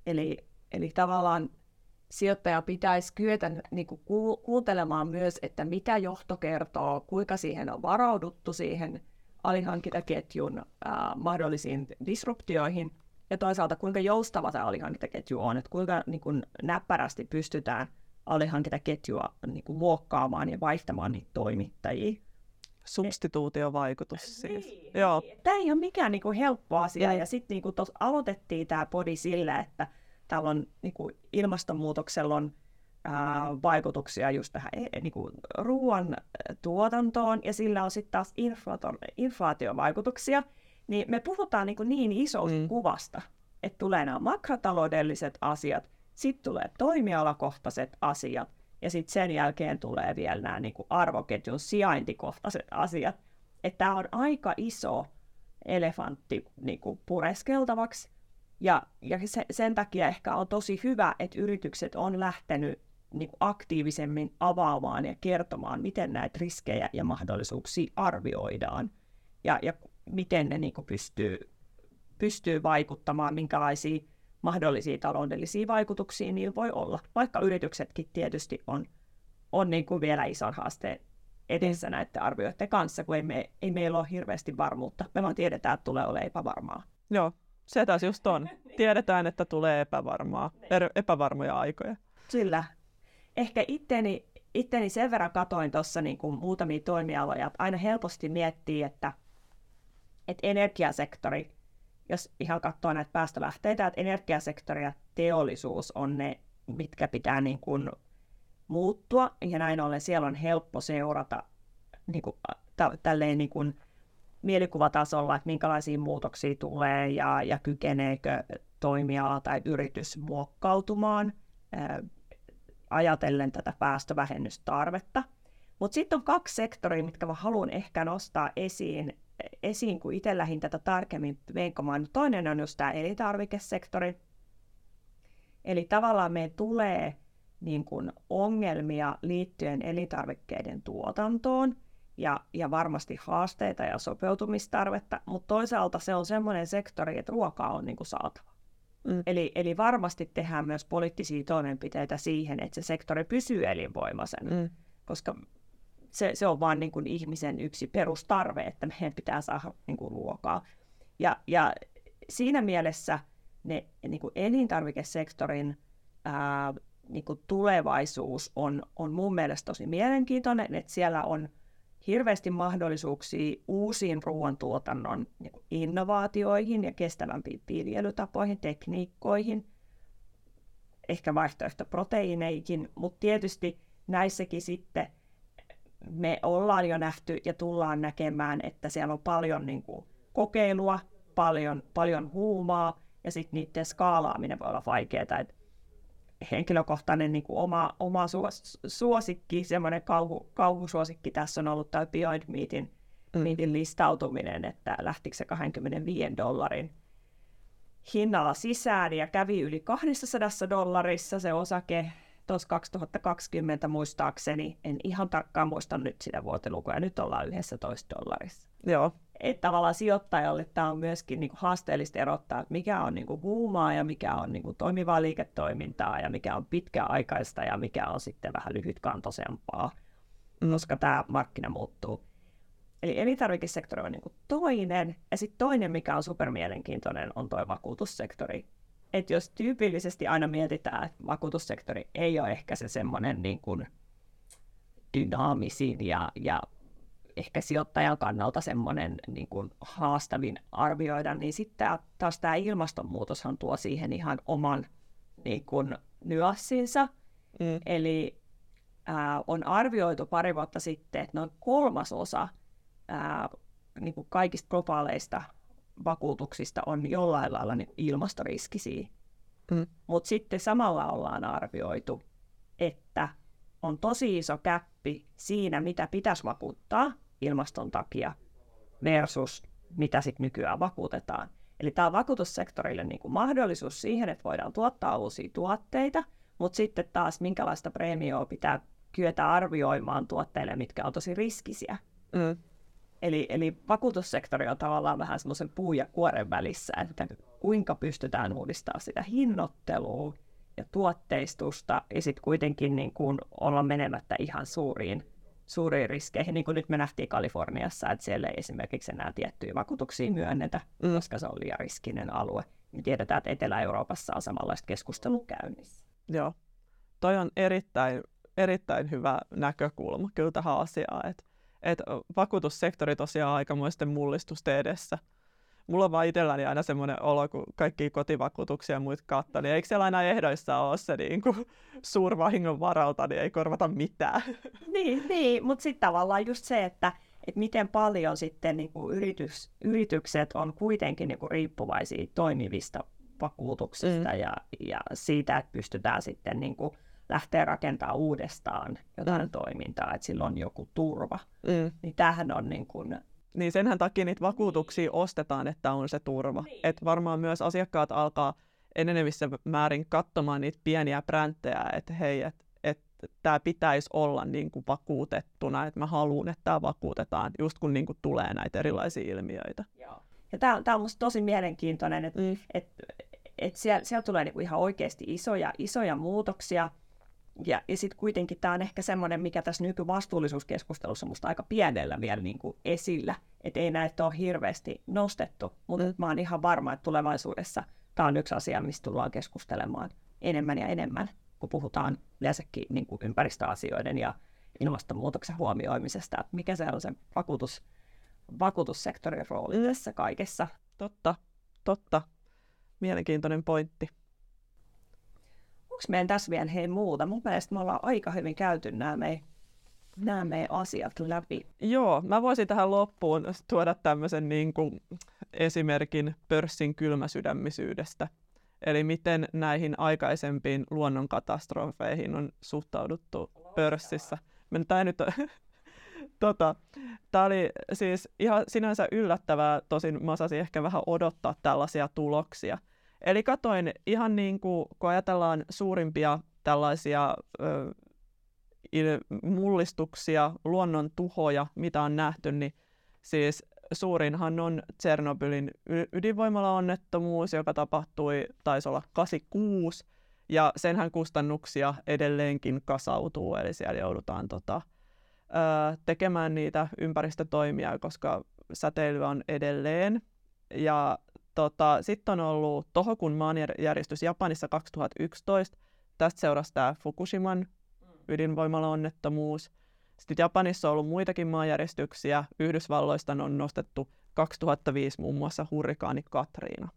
Eli, eli tavallaan sijoittaja pitäisi kyetä niin kuin kuuntelemaan myös, että mitä johto kertoo, kuinka siihen on varauduttu siihen alihankintaketjun ää, mahdollisiin disruptioihin, ja toisaalta kuinka joustava tämä alihankintaketju on, että kuinka niin kuin, näppärästi pystytään alihankintaketjua niin kuin, muokkaamaan ja vaihtamaan niitä toimittajia. Substituutiovaikutus siis. Niin, Joo. Tämä ei ole mikään niin kuin, helppo asia, ja, ja sitten niin aloitettiin tämä podi sillä, että täällä on niin kuin, ilmastonmuutoksella on ää, vaikutuksia just tähän e, niin kuin, ruoan tuotantoon, ja sillä on sitten taas inflaatiovaikutuksia, niin me puhutaan niin, niin isosta mm. kuvasta, että tulee nämä makrotaloudelliset asiat, sitten tulee toimialakohtaiset asiat, ja sitten sen jälkeen tulee vielä nämä niin kuin arvoketjun sijaintikohtaiset asiat. Että tämä on aika iso elefantti niin kuin pureskeltavaksi, ja, ja se, sen takia ehkä on tosi hyvä, että yritykset on lähtenyt niin aktiivisemmin avaamaan ja kertomaan, miten näitä riskejä ja mahdollisuuksia arvioidaan ja, ja miten ne niin pystyy, pystyy vaikuttamaan, minkälaisia mahdollisia taloudellisia vaikutuksia niillä voi olla, vaikka yrityksetkin tietysti on, on niin kuin vielä ison haasteen edessä näiden arvioiden kanssa, kun ei, me, ei meillä ole hirveästi varmuutta. Me vaan tiedetään, että tulee olemaan epävarmaa. Joo, se taas just on. Tiedetään, että tulee epävarmaa, er, epävarmoja aikoja. Sillä ehkä itteni, itteni sen verran katoin tuossa niin muutamia toimialoja, että aina helposti miettii, että, että energiasektori, jos ihan katsoo näitä päästölähteitä, että energiasektori ja teollisuus on ne, mitkä pitää niin kuin muuttua, ja näin ollen siellä on helppo seurata niin kuin, tälleen niin kuin, mielikuvatasolla, että minkälaisia muutoksia tulee ja, ja kykeneekö toimiala tai yritys muokkautumaan ää, ajatellen tätä päästövähennystarvetta. Mutta sitten on kaksi sektoria, mitkä mä haluan ehkä nostaa esiin, esiin kun itse lähdin tätä tarkemmin venkomaan. Toinen on just tämä elintarvikesektori. Eli tavallaan meidän tulee niin kun, ongelmia liittyen elintarvikkeiden tuotantoon – ja, ja varmasti haasteita ja sopeutumistarvetta, mutta toisaalta se on semmoinen sektori, että ruokaa on niin kuin saatava. Mm. Eli, eli varmasti tehdään myös poliittisia toimenpiteitä siihen, että se sektori pysyy elinvoimaisena, mm. koska se, se on vain niin kuin ihmisen yksi perustarve, että meidän pitää saada niin kuin ruokaa. Ja, ja siinä mielessä ne niin kuin elintarvikesektorin ää, niin kuin tulevaisuus on, on mun mielestä tosi mielenkiintoinen, että siellä on – hirveästi mahdollisuuksia uusiin ruoantuotannon innovaatioihin ja kestävämpiin viljelytapoihin, tekniikkoihin, ehkä vaihtoehtoproteiineihin, mutta tietysti näissäkin sitten me ollaan jo nähty ja tullaan näkemään, että siellä on paljon niin kuin, kokeilua, paljon, paljon huumaa ja sitten niiden skaalaaminen voi olla vaikeaa. Et henkilökohtainen niin kuin oma, oma suos, suosikki, semmoinen kauhu, kauhusuosikki tässä on ollut tämä Beyond Meatin, mm. Meatin listautuminen, että lähtikö se 25 dollarin hinnalla sisään ja kävi yli 200 dollarissa se osake tuossa 2020 muistaakseni, en ihan tarkkaan muista nyt sitä vuotelukua, ja nyt ollaan 11 dollarissa. Joo. Että tavallaan sijoittajalle tämä on myöskin niin kuin haasteellista erottaa, että mikä on niin kuin huumaa ja mikä on niin kuin toimivaa liiketoimintaa ja mikä on pitkäaikaista ja mikä on sitten vähän lyhytkantoisempaa, koska tämä markkina muuttuu. Eli elintarvikesektori on niin kuin toinen, ja sitten toinen, mikä on supermielenkiintoinen, on tuo vakuutussektori että jos tyypillisesti aina mietitään, että vakuutussektori ei ole ehkä se semmoinen niin dynaamisin ja, ja ehkä sijoittajan kannalta semmoinen niin kuin haastavin arvioida, niin sitten taas tämä ilmastonmuutoshan tuo siihen ihan oman niin kuin, nyanssinsa. Mm. Eli ää, on arvioitu pari vuotta sitten, että noin kolmasosa ää, niin kuin kaikista globaaleista vakuutuksista on jollain lailla niin ilmastoriskisiä. Mm. Mutta sitten samalla ollaan arvioitu, että on tosi iso käppi siinä, mitä pitäisi vakuuttaa ilmaston takia versus mitä sitten nykyään vakuutetaan. Eli tämä on vakuutussektorille niin kuin mahdollisuus siihen, että voidaan tuottaa uusia tuotteita, mutta sitten taas minkälaista preemioa pitää kyetä arvioimaan tuotteille, mitkä on tosi riskisiä. Mm. Eli, eli vakuutussektori on tavallaan vähän semmoisen puu ja kuoren välissä, että kuinka pystytään uudistamaan sitä hinnoittelua ja tuotteistusta, ja sitten kuitenkin niin kuin olla menemättä ihan suuriin, suuriin riskeihin, niin kuin nyt me nähtiin Kaliforniassa, että siellä ei esimerkiksi enää tiettyjä vakuutuksia myönnetä, mm. koska se on liian riskinen alue. Me tiedetään, että Etelä-Euroopassa on samanlaista keskustelua käynnissä. Joo, toi on erittäin, erittäin hyvä näkökulma kyllä tähän asiaan, että että vakuutussektori tosiaan aikamoisten mullistusten edessä. Mulla on vaan itselläni aina semmoinen olo, kun kaikki kotivakuutuksia ja muut katsoo, niin eikö siellä aina ehdoissa ole se niin kuin, suurvahingon varalta, niin ei korvata mitään. <laughs> Niin, niin mutta sitten tavallaan just se, että, että miten paljon sitten niin kuin yritys, yritykset on kuitenkin niin kuin riippuvaisia toimivista vakuutuksista mm. ja, ja siitä, että pystytään sitten niin kuin lähtee rakentamaan uudestaan jotain mm. toimintaa, että sillä on joku turva. Mm. Niin tämähän on niin kuin... Niin senhän takia niitä vakuutuksia ostetaan, että on se turva. Niin. Et varmaan myös asiakkaat alkaa enenevissä määrin katsomaan niitä pieniä bränttejä, että hei, että et, tämä pitäisi olla niin kuin vakuutettuna, että mä haluan, että tämä vakuutetaan, just kun niin kuin tulee näitä erilaisia ilmiöitä. Joo. Ja tämä on musta tosi mielenkiintoinen, että mm. et, et siellä, siellä tulee niinku ihan oikeasti isoja, isoja muutoksia, ja, ja sitten kuitenkin tämä on ehkä semmoinen, mikä tässä nykyvastuullisuuskeskustelussa musta aika pienellä vielä niin kuin esillä, että ei näitä ole hirveästi nostettu, mutta mm. mä oon ihan varma, että tulevaisuudessa tämä on yksi asia, mistä tullaan keskustelemaan enemmän ja enemmän, kun puhutaan yleensäkin niin kuin ympäristöasioiden ja ilmastonmuutoksen huomioimisesta, että mikä se on se vakuutus, vakuutussektorin rooli tässä kaikessa. Totta, totta. Mielenkiintoinen pointti onko meidän tässä vielä hei muuta? Mun mielestä me ollaan aika hyvin käyty nämä meidän, nämä meidän asiat läpi. Joo, mä voisin tähän loppuun tuoda tämmöisen niin kuin esimerkin pörssin kylmäsydämisyydestä. Eli miten näihin aikaisempiin luonnonkatastrofeihin on suhtauduttu pörssissä. Tämä nyt <laughs> tota, Tämä oli siis ihan sinänsä yllättävää, tosin mä osasin ehkä vähän odottaa tällaisia tuloksia – Eli katoin ihan niin kuin, kun ajatellaan suurimpia tällaisia ö, mullistuksia, luonnon tuhoja, mitä on nähty, niin siis suurinhan on Tsernobylin ydinvoimalaonnettomuus, joka tapahtui, taisi olla 86, ja senhän kustannuksia edelleenkin kasautuu, eli siellä joudutaan tota, ö, tekemään niitä ympäristötoimia, koska säteilyä on edelleen. Ja Tota, Sitten on ollut Tohokun maanjäristys Japanissa 2011. Tästä seurasi tämä Fukushiman mm. ydinvoimalaonnettomuus. Sitten Japanissa on ollut muitakin maanjäristyksiä. Yhdysvalloista on nostettu 2005 muun muassa hurrikaani Katriina.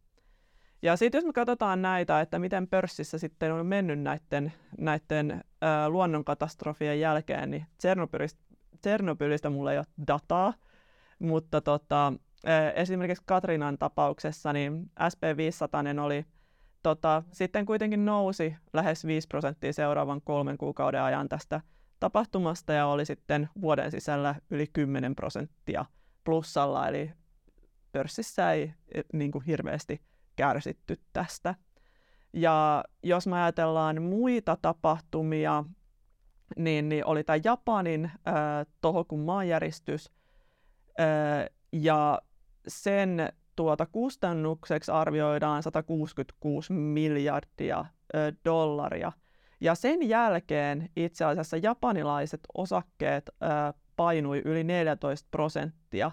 Ja sitten jos me katsotaan näitä, että miten pörssissä sitten on mennyt näiden, näiden äh, luonnonkatastrofien jälkeen, niin Tsernobylistä, Tsernobylistä mulla ei ole dataa, mutta tota, esimerkiksi Katrinan tapauksessa, niin SP500 oli tota, sitten kuitenkin nousi lähes 5 prosenttia seuraavan kolmen kuukauden ajan tästä tapahtumasta ja oli sitten vuoden sisällä yli 10 prosenttia plussalla, eli pörssissä ei e, niin kuin hirveästi kärsitty tästä. Ja jos me ajatellaan muita tapahtumia, niin, niin oli tämä Japanin äh, tohokun maanjäristys, äh, ja sen tuota kustannukseksi arvioidaan 166 miljardia äh, dollaria. Ja sen jälkeen itse asiassa japanilaiset osakkeet äh, painui yli 14 prosenttia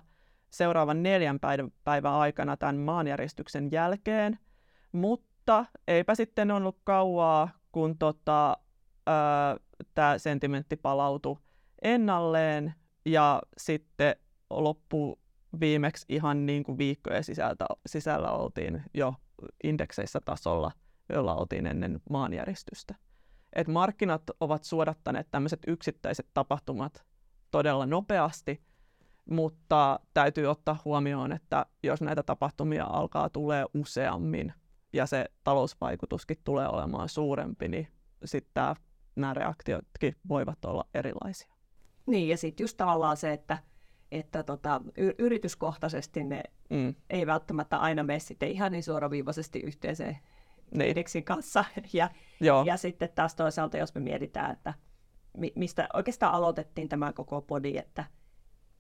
seuraavan neljän päivän aikana tämän maanjäristyksen jälkeen, mutta eipä sitten ollut kauaa, kun tota, tämä sentimentti palautui ennalleen ja sitten loppu viimeksi ihan niin kuin viikkojen sisältä, sisällä oltiin jo indekseissä tasolla, jolla oltiin ennen maanjäristystä. Et markkinat ovat suodattaneet tämmöiset yksittäiset tapahtumat todella nopeasti, mutta täytyy ottaa huomioon, että jos näitä tapahtumia alkaa tulee useammin ja se talousvaikutuskin tulee olemaan suurempi, niin sitten nämä reaktiotkin voivat olla erilaisia. Niin, ja sitten just tavallaan se, että, että tota, y- yrityskohtaisesti ne mm. ei välttämättä aina mene sitten ihan niin suoraviivaisesti yhteiseen niin. indeksin kanssa. <laughs> Ja, Joo. ja sitten taas toisaalta, jos me mietitään, että mistä oikeastaan aloitettiin tämä koko podi, että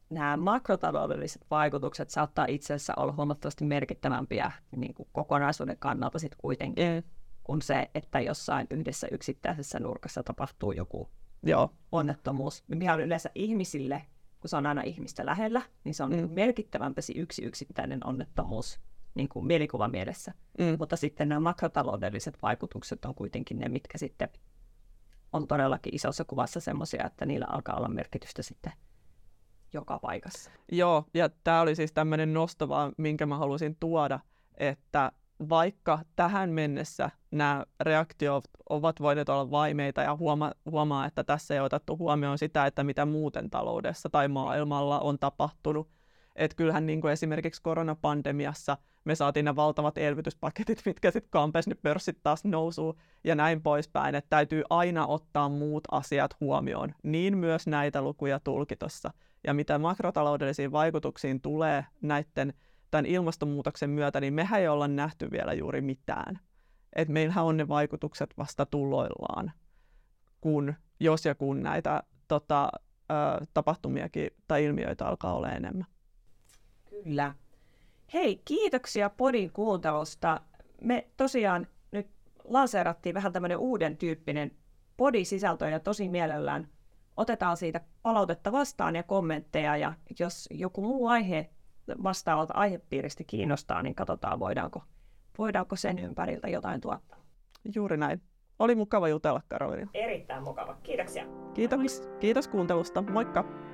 nämä makrotaloudelliset vaikutukset saattaa itse asiassa olla huomattavasti merkittävämpiä niin kuin kokonaisuuden kannalta sitten kuitenkin, mm. kuin se, että jossain yhdessä yksittäisessä nurkassa tapahtuu joku Joo. onnettomuus, mikä on yleensä ihmisille, kun se on aina ihmistä lähellä, niin se on mm. merkittävämpi se yksi yksittäinen onnettomuus niin kuin mielikuvan mielessä. Mm. Mutta sitten nämä makrotaloudelliset vaikutukset on kuitenkin ne, mitkä sitten on todellakin isossa kuvassa semmoisia, että niillä alkaa olla merkitystä sitten joka paikassa. Joo, ja tämä oli siis tämmöinen nosto vaan, minkä mä halusin tuoda, että vaikka tähän mennessä nämä reaktiot ovat voineet olla vaimeita ja huoma- huomaa, että tässä ei otettu huomioon sitä, että mitä muuten taloudessa tai maailmalla on tapahtunut. Että kyllähän niin kuin esimerkiksi koronapandemiassa me saatiin ne valtavat elvytyspaketit, <laughs> mitkä sitten kampes ne pörssit taas nousuu ja näin poispäin. Että täytyy aina ottaa muut asiat huomioon, niin myös näitä lukuja tulkitossa. Ja mitä makrotaloudellisiin vaikutuksiin tulee näiden tämän ilmastonmuutoksen myötä, niin mehän ei olla nähty vielä juuri mitään. Et meillähän on ne vaikutukset vasta tuloillaan, kun, jos ja kun näitä tota, ö, tapahtumiakin tai ilmiöitä alkaa olla enemmän. Kyllä. Hei, kiitoksia podin kuuntelusta. Me tosiaan nyt lanseerattiin vähän tämmöinen uuden tyyppinen podisisältö ja tosi mielellään otetaan siitä palautetta vastaan ja kommentteja ja jos joku muu aihe vastaavalta aihepiiristä kiinnostaa, niin katsotaan voidaanko, voidaanko sen ympäriltä jotain tuottaa. Juuri näin. Oli mukava jutella, Karolina. Erittäin mukava. Kiitoksia. Kiitos, kiitos kuuntelusta. Moikka!